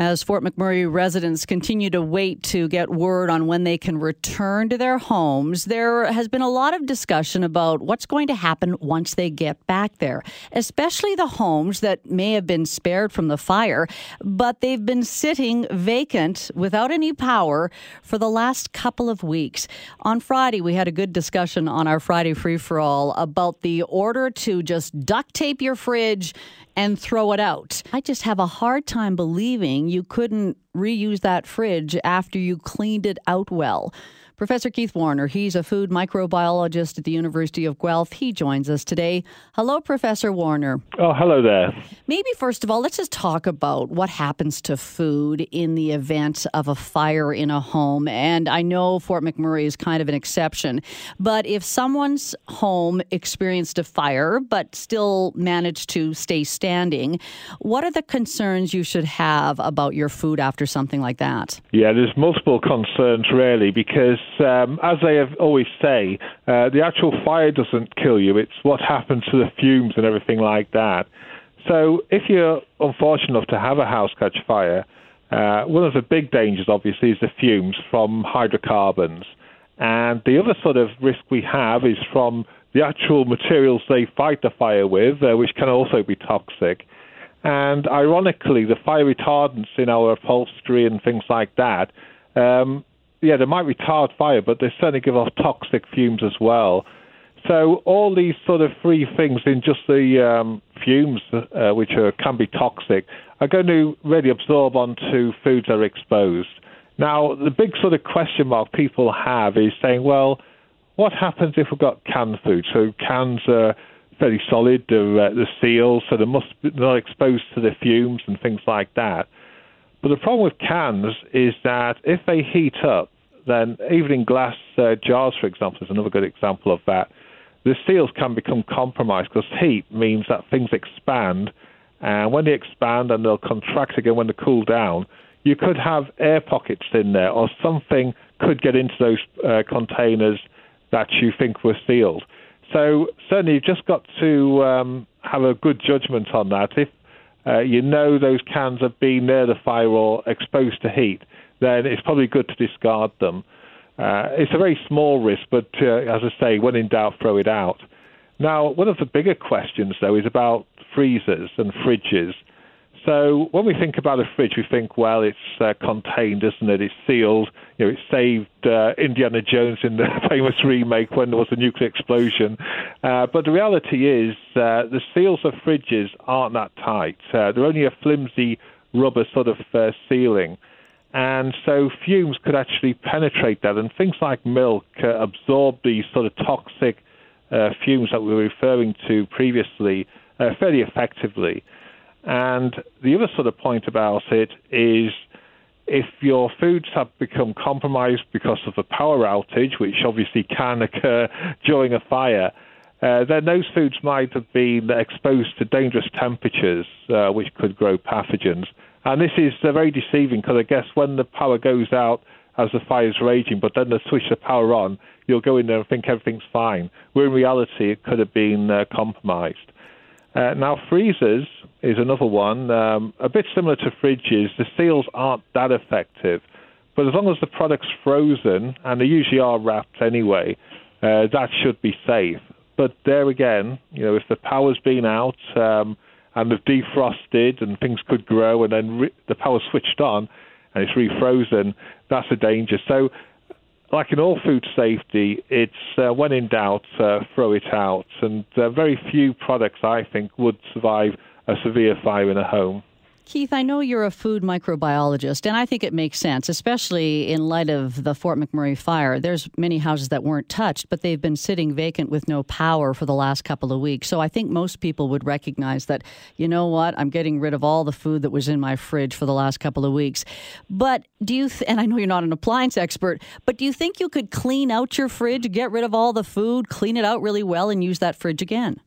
As Fort McMurray residents continue to wait to get word on when they can return to their homes, there has been a lot of discussion about what's going to happen once they get back there, especially the homes that may have been spared from the fire, but they've been sitting vacant without any power for the last couple of weeks. On Friday, we had a good discussion on our Friday Free for All about the order to just duct tape your fridge and throw it out. I just have a hard time believing you couldn't reuse that fridge after you cleaned it out well. Professor Keith Warriner, he's a food microbiologist at the University of Guelph. He joins us today. Hello, Professor Warriner. Oh, hello there. Maybe first of all, let's just talk about what happens to food in the event of a fire in a home. And I know Fort McMurray is kind of an exception, but if someone's home experienced a fire but still managed to stay standing, what are the concerns you should have about your food after something like that? Yeah, there's multiple concerns really because um, as they always say, uh, the actual fire doesn't kill you. It's what happens to the fumes and everything like that. So if you're unfortunate enough to have a house catch fire, uh, one of the big dangers, obviously, is the fumes from hydrocarbons. And the other sort of risk we have is from the actual materials they fight the fire with, uh, which can also be toxic. And ironically, the fire retardants in our upholstery and things like that um, yeah, they might retard fire, but they certainly give off toxic fumes as well. So all these sort of three things in just the um, fumes, uh, which are, can be toxic, are going to really absorb onto foods that are exposed. Now, the big sort of question mark people have is saying, well, what happens if we've got canned food? So cans are fairly solid, they're, uh, they're sealed, so they must be not exposed to the fumes and things like that. But the problem with cans is that if they heat up, then even in glass uh, jars, for example, is another good example of that. The seals can become compromised because heat means that things expand, and when they expand and they'll contract again when they cool down, you could have air pockets in there, or something could get into those uh, containers that you think were sealed. So certainly, you've just got to um, have a good judgment on that. If uh, you know those cans have been near the fire or exposed to heat, then it's probably good to discard them. Uh, it's a very small risk, but uh, as I say, when in doubt, throw it out. Now, one of the bigger questions, though, is about freezers and fridges. So when we think about a fridge, we think, well, it's uh, contained, isn't it? It's sealed. You know, it saved uh, Indiana Jones in the famous remake when there was a nuclear explosion. Uh, but the reality is, uh, the seals of fridges aren't that tight. Uh, they're only a flimsy rubber sort of uh, sealing. And so fumes could actually penetrate that, and things like milk absorb these sort of toxic fumes that we were referring to previously fairly effectively. And the other sort of point about it is if your foods have become compromised because of a power outage, which obviously can occur during a fire, uh, then those foods might have been exposed to dangerous temperatures, uh, which could grow pathogens. And this is uh, very deceiving because I guess when the power goes out as the fire is raging, but then they switch the power on, you'll go in there and think everything's fine. Where in reality, it could have been uh, compromised. Uh, now, freezers is another one. Um, a bit similar to fridges, the seals aren't that effective. But as long as the product's frozen, and they usually are wrapped anyway, uh, that should be safe. But there again, you know, if the power's been out um, and they've defrosted and things could grow, and then re- the power's switched on and it's refrozen, that's a danger. So like in all food safety, it's uh, when in doubt, uh, throw it out. And uh, very few products, I think, would survive a severe fire in a home. Keith, I know you're a food microbiologist, and I think it makes sense, especially in light of the Fort McMurray fire. There's many houses that weren't touched, but they've been sitting vacant with no power for the last couple of weeks. So I think most people would recognize that, you know what, I'm getting rid of all the food that was in my fridge for the last couple of weeks. But do you, th- and I know you're not an appliance expert, but do you think you could clean out your fridge, get rid of all the food, clean it out really well, and use that fridge again?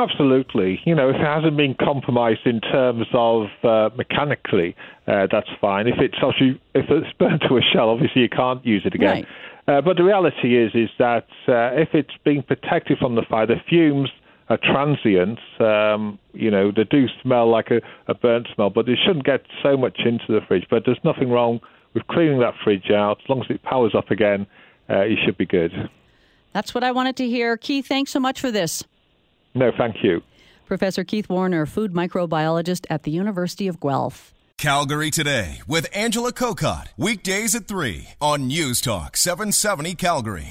Absolutely. You know, if it hasn't been compromised in terms of uh, mechanically, uh, that's fine. If it's actually if it's burnt to a shell, obviously you can't use it again. Right. Uh, but the reality is, is that uh, if it's being protected from the fire, the fumes are transient. Um, you know, they do smell like a, a burnt smell, but they shouldn't get so much into the fridge. But there's nothing wrong with cleaning that fridge out. As long as it powers up again, uh, you should be good. That's what I wanted to hear. Keith, thanks so much for this. No, thank you. Professor Keith Warriner, food microbiologist at the University of Guelph. Calgary Today with Angela Kokott. Weekdays at 3 on News Talk 770 Calgary.